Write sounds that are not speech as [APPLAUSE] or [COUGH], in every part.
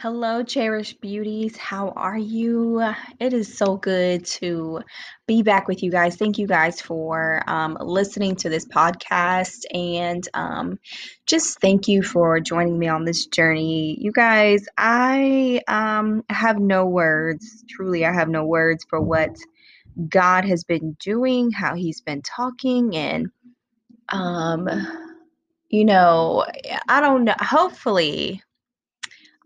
Hello, cherished beauties. How are you? It is so good to be back with you guys. Thank you guys for um, listening to this podcast and um, just thank you for joining me on this journey. You guys, I um, have no words. Truly, I have no words for what God has been doing, how He's been talking, and um, you know, I don't know. Hopefully,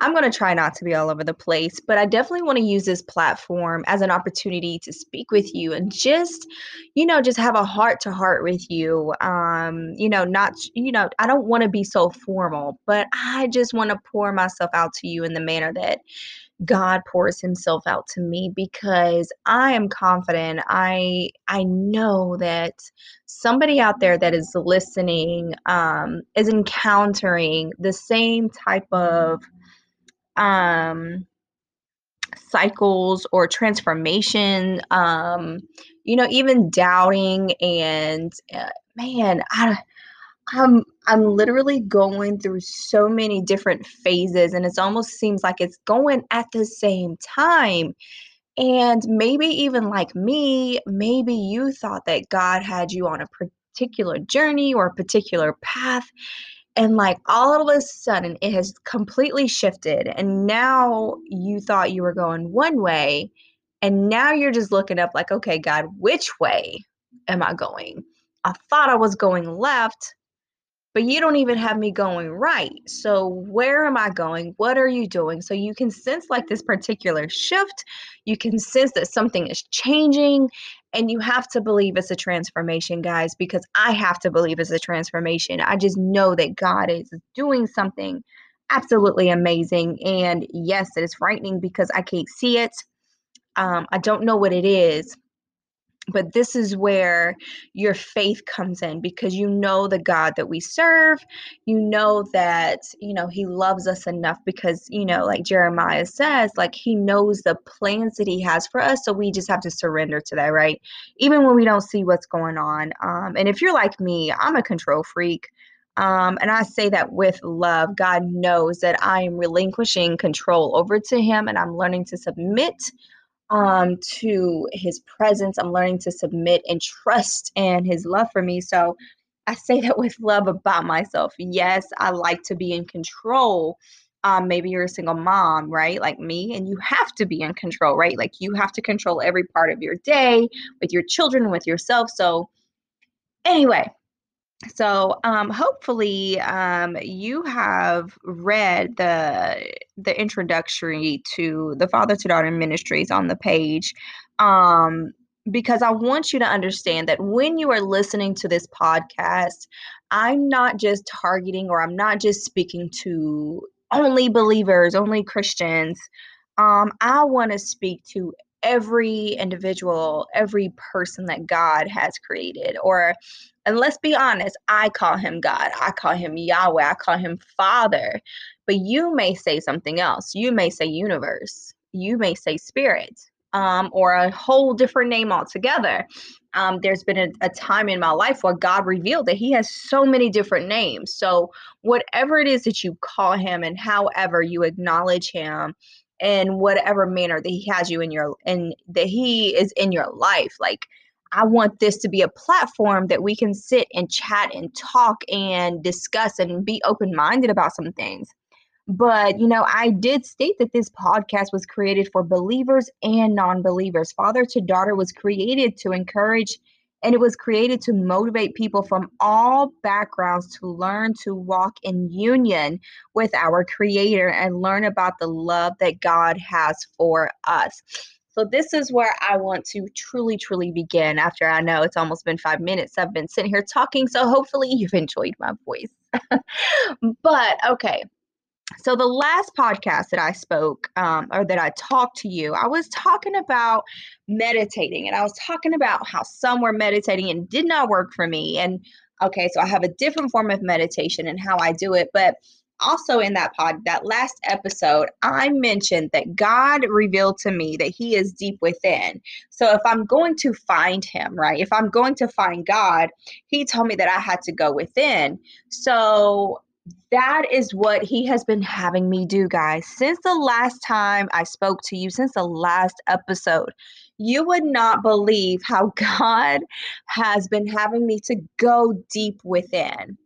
I'm going to try not to be all over the place, but I definitely want to use this platform as an opportunity to speak with you and just, you know, just have a heart to heart with you. Um, you know, not, you know, I don't want to be so formal, but I just want to pour myself out to you in the manner that God pours himself out to me because I am confident. I I know that somebody out there that is listening um, is encountering the same type of um, cycles or transformation, um, you know, even doubting and uh, man, I I'm I'm literally going through so many different phases and it almost seems like it's going at the same time. And maybe even like me, maybe you thought that God had you on a particular journey or a particular path and like all of a sudden it has completely shifted and now you thought you were going one way and now you're just looking up like okay god which way am i going i thought i was going left but you don't even have me going right. So, where am I going? What are you doing? So, you can sense like this particular shift. You can sense that something is changing, and you have to believe it's a transformation, guys, because I have to believe it's a transformation. I just know that God is doing something absolutely amazing. And yes, it is frightening because I can't see it. Um, I don't know what it is, but this is where your faith comes in because you know the God that we serve. You know that, you know, He loves us enough because, you know, like Jeremiah says, like He knows the plans that He has for us. So we just have to surrender to that, right? Even when we don't see what's going on. Um, and if you're like me, I'm a control freak. Um, and I say that with love. God knows that I am relinquishing control over to Him and I'm learning to submit um, to his presence. I'm learning to submit and trust in his love for me. So I say that with love about myself. Yes, I like to be in control. Um, maybe you're a single mom, right? Like me, and you have to be in control, right? Like you have to control every part of your day with your children, with yourself. So, anyway, so um, hopefully um, you have read the the introductory to the father to daughter ministries on the page um, because i want you to understand that when you are listening to this podcast i'm not just targeting or i'm not just speaking to only believers only christians. Um, i want to speak to every individual every person that god has created or and let's be honest, I call him God. I call him Yahweh. I call him Father. But you may say something else. You may say universe. You may say spirit. Um, or a whole different name altogether. Um, there's been a, a time in my life where God revealed that He has so many different names. So, whatever it is that you call Him and however you acknowledge Him, in whatever manner that He has you in your, and that He is in your life, like I want this to be a platform that we can sit and chat and talk and discuss and be open minded about some things. But, you know, I did state that this podcast was created for believers and non believers. Father to Daughter was created to encourage and it was created to motivate people from all backgrounds to learn to walk in union with our Creator and learn about the love that God has for us. So this is where I want to truly, truly begin after I know it's almost been five minutes. I've been sitting here talking, so hopefully you've [LAUGHS] enjoyed my voice. [LAUGHS] but okay. So the last podcast that I spoke um, or that I talked to you, I was talking about meditating and I was talking about how some were meditating and did not work for me. And okay, so I have a different form of meditation and how I do it, but also in that pod, that last episode, I mentioned that God revealed to me that He is deep within. So if I'm going to find Him, right, if I'm going to find God, He told me that I had to go within. So that is what he has been having me do, guys. Since the last time I spoke to you, since the last episode, you would not believe how [LAUGHS] God has been having me to go deep within.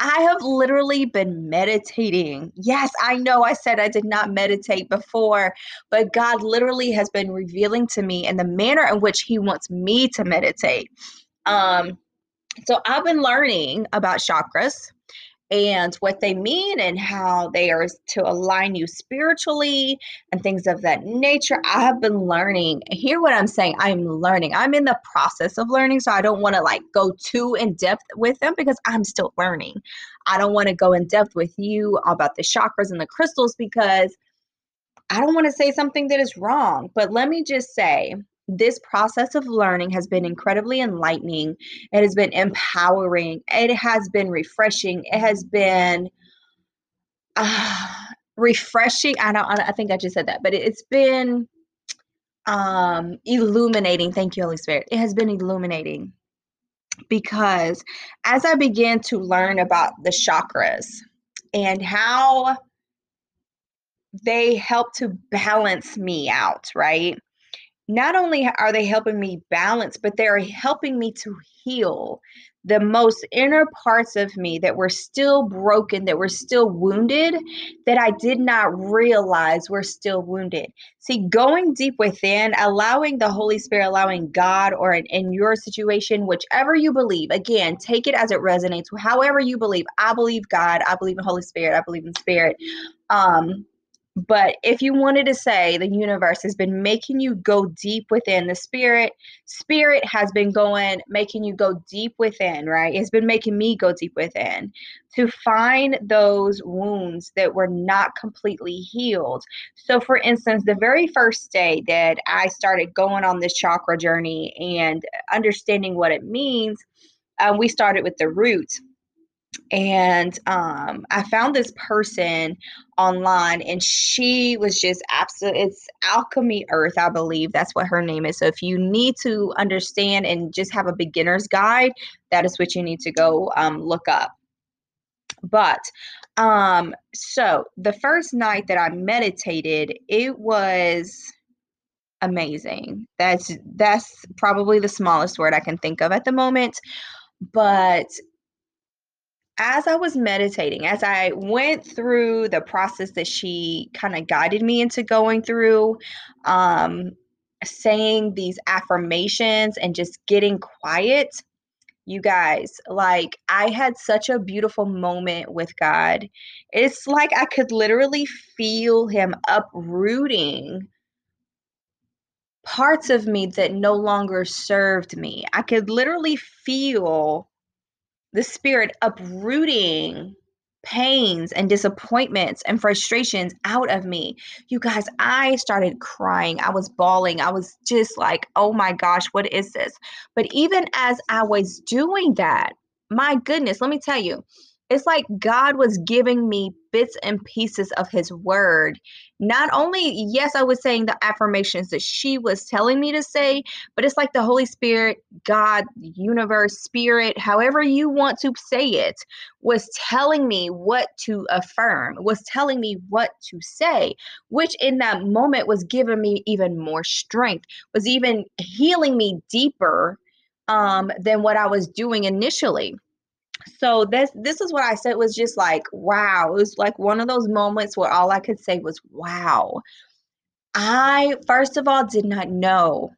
I have literally been meditating. Yes, I know I said I did not meditate before, but God literally has been revealing to me in the manner in which He wants me to meditate. Um, so I've been learning about chakras and what they mean and how they are to align you spiritually and things of that nature. I have been learning. Hear what I'm saying? I'm learning. I'm in the process of learning, so I don't want to like go too in depth with them because I'm still learning. I don't want to go in depth with you about the chakras and the crystals because I don't want to say something that is wrong. But let me just say this process of learning has been incredibly enlightening. It has been empowering. It has been refreshing. It has been uh, [SIGHS] refreshing. I don't. I think I just said that, but it's been um illuminating. Thank you, Holy Spirit. It has been illuminating because as I began to learn about the chakras and how they help to balance me out, right? Not only are they helping me balance, but they're helping me to heal the most inner parts of me that were still broken, that were still wounded, that I did not realize were still wounded. See, going deep within, allowing the Holy Spirit, allowing God, or in, in your situation, whichever you believe, again, take it as it resonates, however you believe. I believe God, I believe in Holy Spirit, I believe in Spirit. Um, but if you wanted to say the universe has been making you go deep within the spirit, spirit has been going, making you go deep within, right? It's been making me go deep within to find those wounds that were not completely healed. So, for instance, the very first day that I started going on this chakra journey and understanding what it means, um, we started with the roots and um, I found this person online, and she was just absolute. It's Alchemy Earth, I believe that's what her name is. So if you need to understand and just have a beginner's guide, that is what you need to go um, look up. But um, so the first night that I meditated, it was amazing. That's that's probably the smallest word I can think of at the moment but as I was meditating, as I went through the process that she kind of guided me into going through, um, saying these affirmations and just getting quiet, you guys, like I had such a beautiful moment with God. It's like I could literally feel Him uprooting parts of me that no longer served me. I could literally feel the spirit uprooting pains and disappointments and frustrations out of me. You guys, I started crying. I was bawling. I was just like, oh my gosh, what is this? But even as I was doing that, my goodness, let me tell you, it's like God was giving me bits and pieces of his word. Not only, yes, I was saying the affirmations that she was telling me to say, but it's like the Holy Spirit, God, universe, spirit, however you want to say it, was telling me what to affirm, was telling me what to say, which in that moment was giving me even more strength, was even healing me deeper um, than what I was doing initially so this this is what I said was just like wow. It was like one of those moments where all I could say was wow. I first of all did not know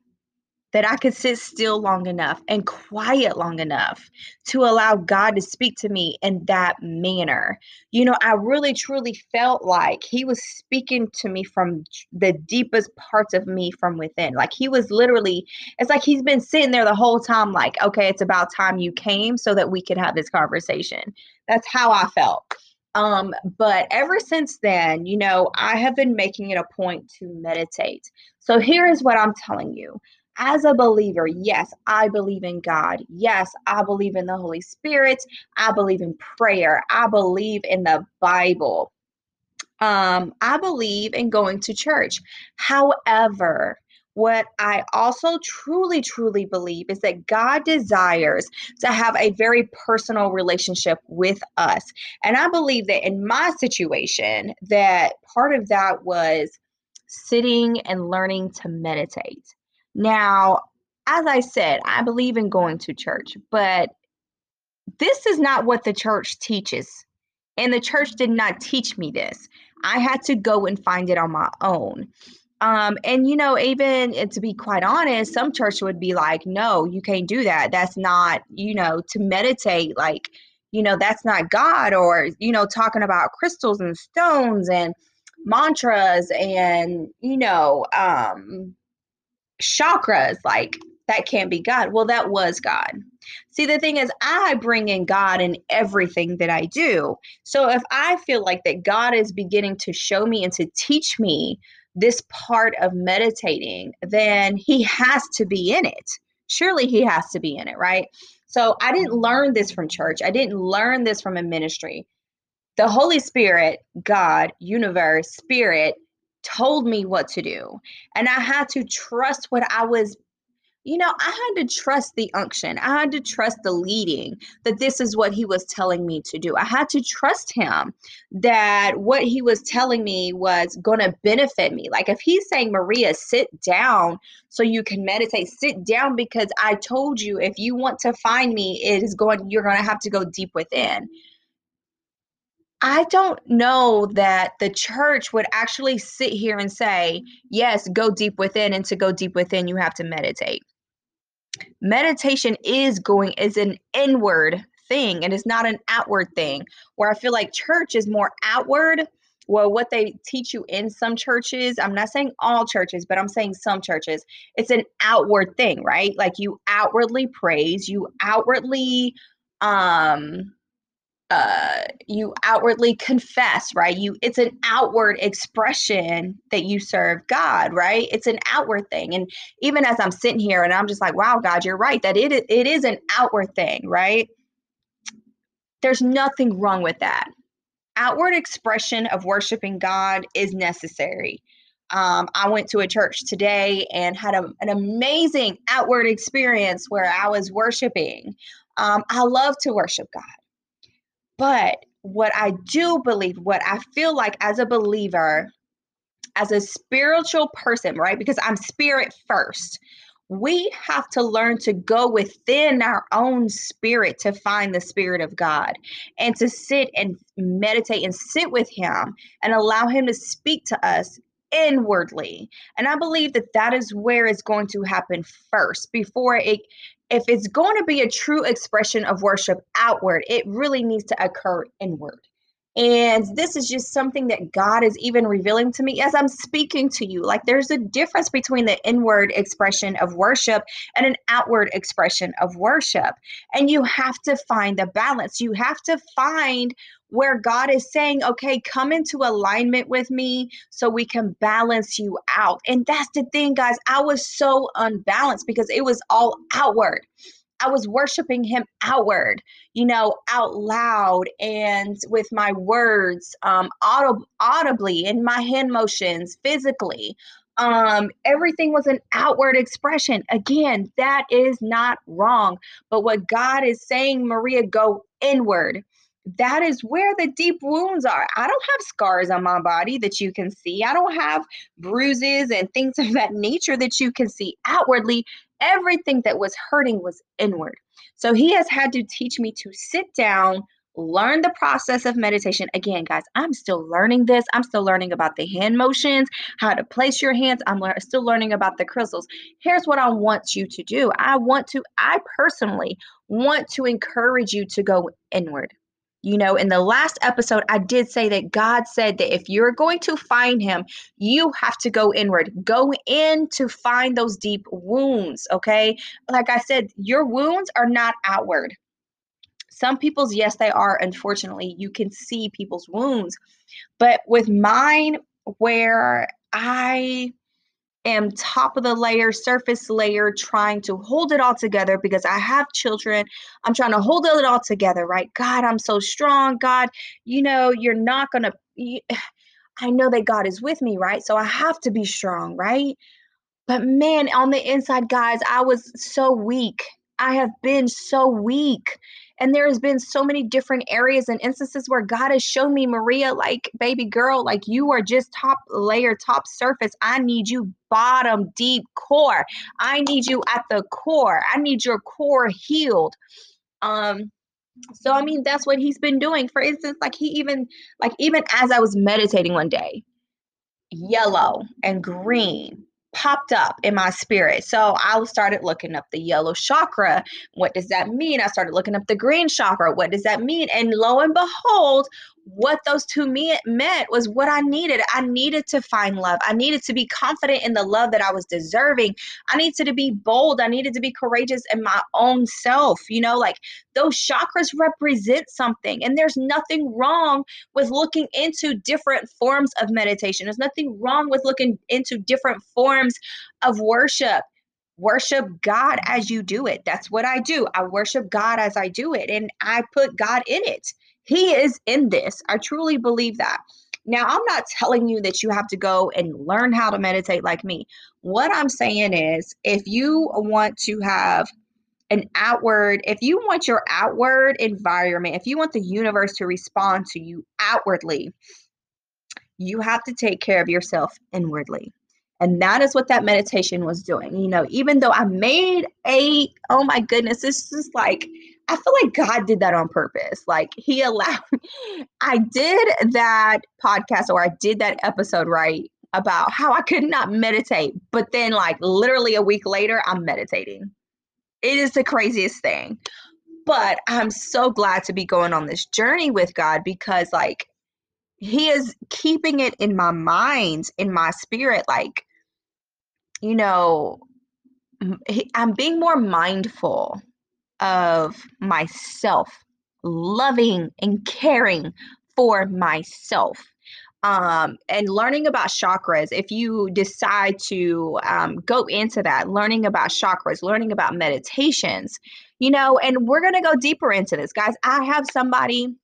that I could sit still long enough and quiet long enough to allow God to speak to me in that manner. You know, I really truly felt like He was speaking to me from the deepest parts of me from within. Like He was literally, it's like He's been sitting there the whole time, like, okay, it's about time you came so that we could have this conversation. That's how I felt. Um, but ever since then, you know, I have been making it a point to meditate. So here is what I'm telling you as a believer, yes, I believe in God. Yes, I believe in the Holy Spirit. I believe in prayer. I believe in the Bible. Um, I believe in going to church. However, what I also truly, truly believe is that God desires to have a very personal relationship with us. And I believe that in my situation, that part of that was sitting and learning to meditate. Now, as I said, I believe in going to church, but this is not what the church teaches. And the church did not teach me this. I had to go and find it on my own. Um, and you know, even to be quite honest, some church would be like, no, you can't do that. That's not, you know, to meditate, like, you know, that's not God, or, you know, talking about crystals and stones and mantras and, you know, um, chakras, like that can't be God. Well, that was God. See, the thing is, I bring in God in everything that I do. So if I feel like that God is beginning to show me and to teach me this part of meditating, then he has to be in it. Surely he has to be in it, right? So I didn't mm-hmm. learn this from church. I didn't learn this from a ministry. The Holy Spirit, God, universe, spirit told me what to do. And I had to trust what I was you know, I had to trust the unction. I had to trust the leading that this is what he was telling me to do. I had to trust him that what he was telling me was going to benefit me. Like if he's saying, Maria, sit down so you can meditate, sit down because I told you if you want to find me, it is going, you're going to have to go deep within. I don't know that the church would actually sit here and say, yes, go deep within. And to go deep within, you have to meditate. Meditation is going is an inward thing. And it's not an outward thing. Where i feel like church is more outward well what they teach you in some churches i'm not saying all churches but i'm saying some churches it's an outward thing right? Like you outwardly praise you outwardly um uh, you outwardly confess, right? You it's an outward expression that you serve God, right? It's an outward thing. And even as I'm sitting here and I'm just like, wow, God, you're right, that it it is an outward thing, right? There's nothing wrong with that. Outward expression of worshiping God is necessary. Um, I went to a church today and had a, an amazing outward experience where I was worshiping. Um, I love to worship God. But what I do believe, what I feel like as a believer, as a spiritual person, right? Because I'm spirit first. We have to learn to go within our own spirit to find the spirit of God and to sit and meditate and sit with Him and allow Him to speak to us inwardly. And I believe that that is where it's going to happen first before it if it's going to be a true expression of worship outward, it really needs to occur inward. And this is just something that God is even revealing to me as I'm speaking to you. Like there's a difference between the inward expression of worship and an outward expression of worship. And you have to find the balance. You have to find where God is saying, okay, come into alignment with me so we can balance you out. And that's the thing, guys. I was so unbalanced because it was all outward. I was worshiping him outward, you know, out loud and with my words, um, audib- audibly in my hand motions, physically. Um, everything was an outward expression. Again, that is not wrong. But what God is saying, Maria, go inward that is where the deep wounds are. I don't have scars on my body that you can see. I don't have bruises and things [LAUGHS] of that nature that you can see outwardly. Everything that was hurting was inward. So he has had to teach me to sit down, learn the process of meditation. Again, guys, I'm still learning this. I'm still learning about the hand motions, how to place your hands. I'm le- still learning about the crystals. Here's what I want you to do I want to, I personally want to encourage you to go inward. You know, in the last episode, I did say that God said that if you're going to find him, you have to go inward. Go in to find those deep wounds, okay? Like I said, your wounds are not outward. Some people's, yes, they are. Unfortunately, you can see people's wounds. But with mine, where I am top of the layer, surface layer, trying to hold it all together because I have children. I'm trying to hold it all together, right? God, I'm so strong. God, you know, you're not going [SIGHS] to. I know that God is with me, right? So I have to be strong, right? But man, on the inside, guys, I was so weak. I have been so weak. And there's been so many different areas and instances where God has shown me, Maria, like, baby girl, like you are just top layer, top surface. I need you bottom, deep core. I need you at the core. I need your core healed. Um, so I mean that's what he's been doing. For instance, like he even like even as I was meditating one day, yellow and green popped up in my spirit. So I started looking up the yellow chakra. What does that mean? I started looking up the green chakra. What does that mean? And lo and behold, what those two me- meant was what I needed. I needed to find love. I needed to be confident in the love that I was deserving. I needed to be bold. I needed to be courageous in my own self. You know, like those chakras represent something. And there's nothing wrong with looking into different forms of meditation. There's nothing wrong with looking into different forms of worship worship God as you do it. That's what I do. I worship God as I do it, and I put God in it. He is in this. I truly believe that. Now, I'm not telling you that you have to go and learn how to meditate like me. What I'm saying is, if you want to have an outward, if you want your outward environment, if you want the universe to respond to you outwardly, you have to take care of yourself inwardly. And that is what that meditation was doing. You know, even though I made a, oh my goodness, this is like, I feel like God did that on purpose. Like he allowed [LAUGHS] I did that podcast or I did that episode right about how I could not meditate, but then like literally a week later I'm meditating. It is the craziest thing. But I'm so glad to be going on this journey with God because like he is keeping it in my mind, in my spirit like you know, I'm being more mindful of myself, loving and caring for myself. Um, and learning about chakras, if you decide to um, go into that, learning about chakras, learning about meditations, you know, and we're going to go deeper into this, guys. I have somebody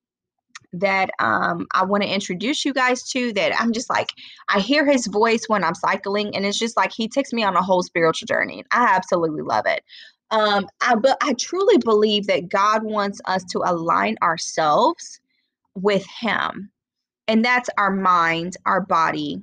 that um, I want to introduce you guys to that I'm just like, I hear his voice when I'm cycling, and it's just like he takes me on a whole spiritual journey. I absolutely love it. Um, I, but I truly believe that God wants us to align ourselves with Him, and that's our mind, our body,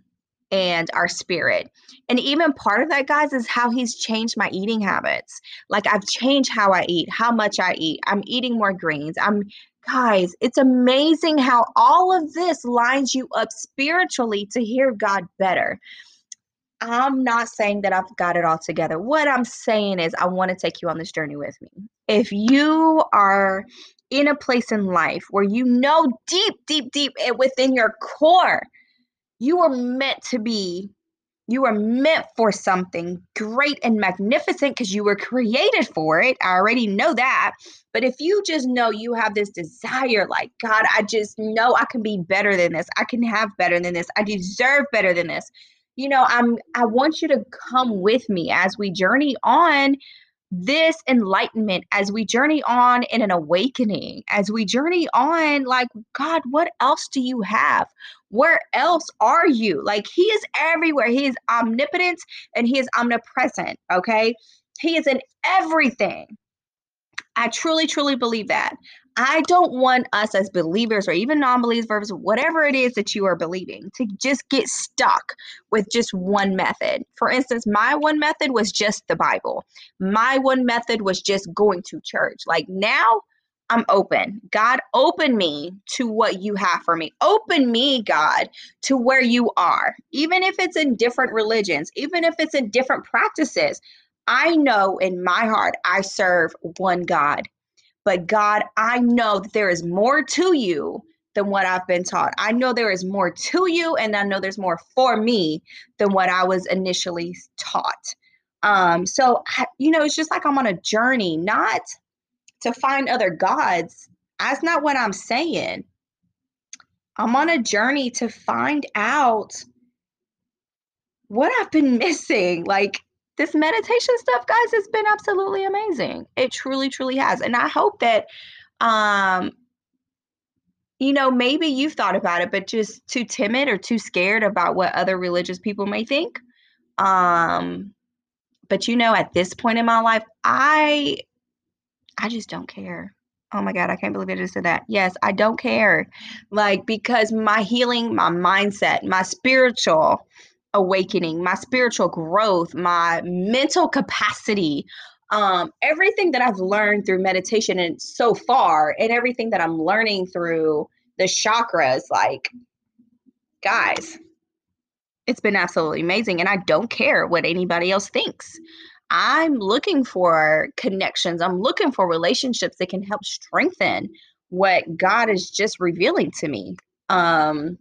and our spirit. And even part of that, guys, is how He's changed my eating habits. Like I've changed how I eat, how much I eat. I'm eating more greens. I'm guys, it's amazing how all of this lines you up spiritually to hear God better. I'm not saying that I've got it all together. What I'm saying is, I want to take you on this journey with me. If you are in a place in life where you know deep, deep, deep eh, within your core, you are meant to be you are meant for something great and magnificent because you were created for it. I already know that. But if you just know you have this desire, like, God, I just know I can be better than this. I can have better than this. I deserve better than this. You know, I'm I want you to come with me as we journey on this enlightenment as we journey on in an awakening, as we journey on, like, God, what else do you have? Where else are you? Like, He is everywhere. He is omnipotent and He is omnipresent. Okay. He is in everything. I truly, truly believe that. I don't want us as believers or even non believers, whatever it is that you are believing, to just get stuck with just one method. For instance, my one method was just the Bible, my one method was just going to church. Like now, I'm open. God, open me to what you have for me. Open me, God, to where you are. Even if it's in different religions, even if it's in different practices, I know in my heart I serve one God. But God, I know that there is more to you than what I've been taught. I know there is more to you, and I know there's more for me than what I was initially taught. Um, so, you know, it's just like I'm on a journey, not to find other gods. That's not what I'm saying. I'm on a journey to find out what I've been [LAUGHS] missing. Like, this meditation stuff, guys, has been absolutely amazing. It truly, truly has. And I hope that, um, you know, maybe you've thought about it, but just too timid or too scared about what other religious people may think. Um, but you know, at this point in my life, I I just don't care. Oh my God, I can't believe I just said that. Yes, I don't care. Like, because my healing, my mindset, my spiritual awakening, my spiritual growth, my mental capacity, um, everything that I've learned through meditation and so far, and everything that I'm learning through the chakras, like, guys, it's been absolutely amazing. And I don't care what anybody else thinks. I'm looking for connections. I'm looking for relationships that can help strengthen what God is just revealing to me. Um,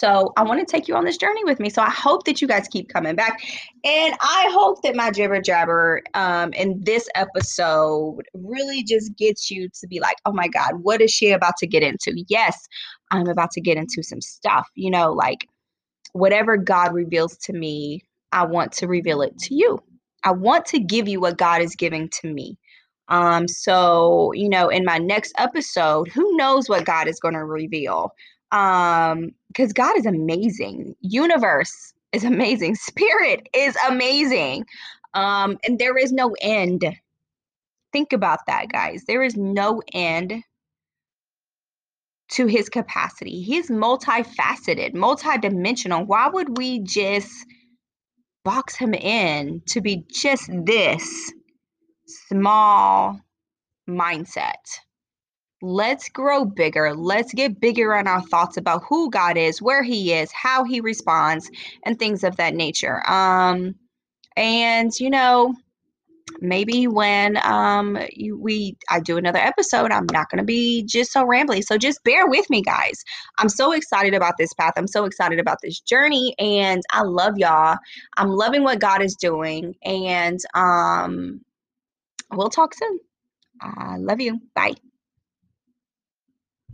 so I want to take you on this journey with me. So I hope that you guys keep coming back. And I hope that my jibber jabber um, in this episode really just gets you to be like, oh my God, what is she about to get into? Yes, I'm about to get into some stuff, you know, like whatever God reveals to me, I want to reveal it to you. I want to give you what God is giving to me. Um, so, you know, in my next episode, who knows what God is going to reveal? Um, because God is amazing. Universe is amazing. [LAUGHS] Spirit is amazing. Um, and there is no end. Think about that, guys. There is no end to his capacity. He's multifaceted, multidimensional. Why would we just box him in to be just this small mindset? Let's grow bigger. Let's get bigger on our thoughts about who God is, where he is, how he responds, and things of that nature. Um and you know, maybe when um you, we I do another episode, I'm not going to be just so rambly. So just bear with me, guys. I'm so excited about this path. I'm so excited about this journey, and I love y'all. I'm loving what God is doing, and um, we'll talk soon. I love you. Bye.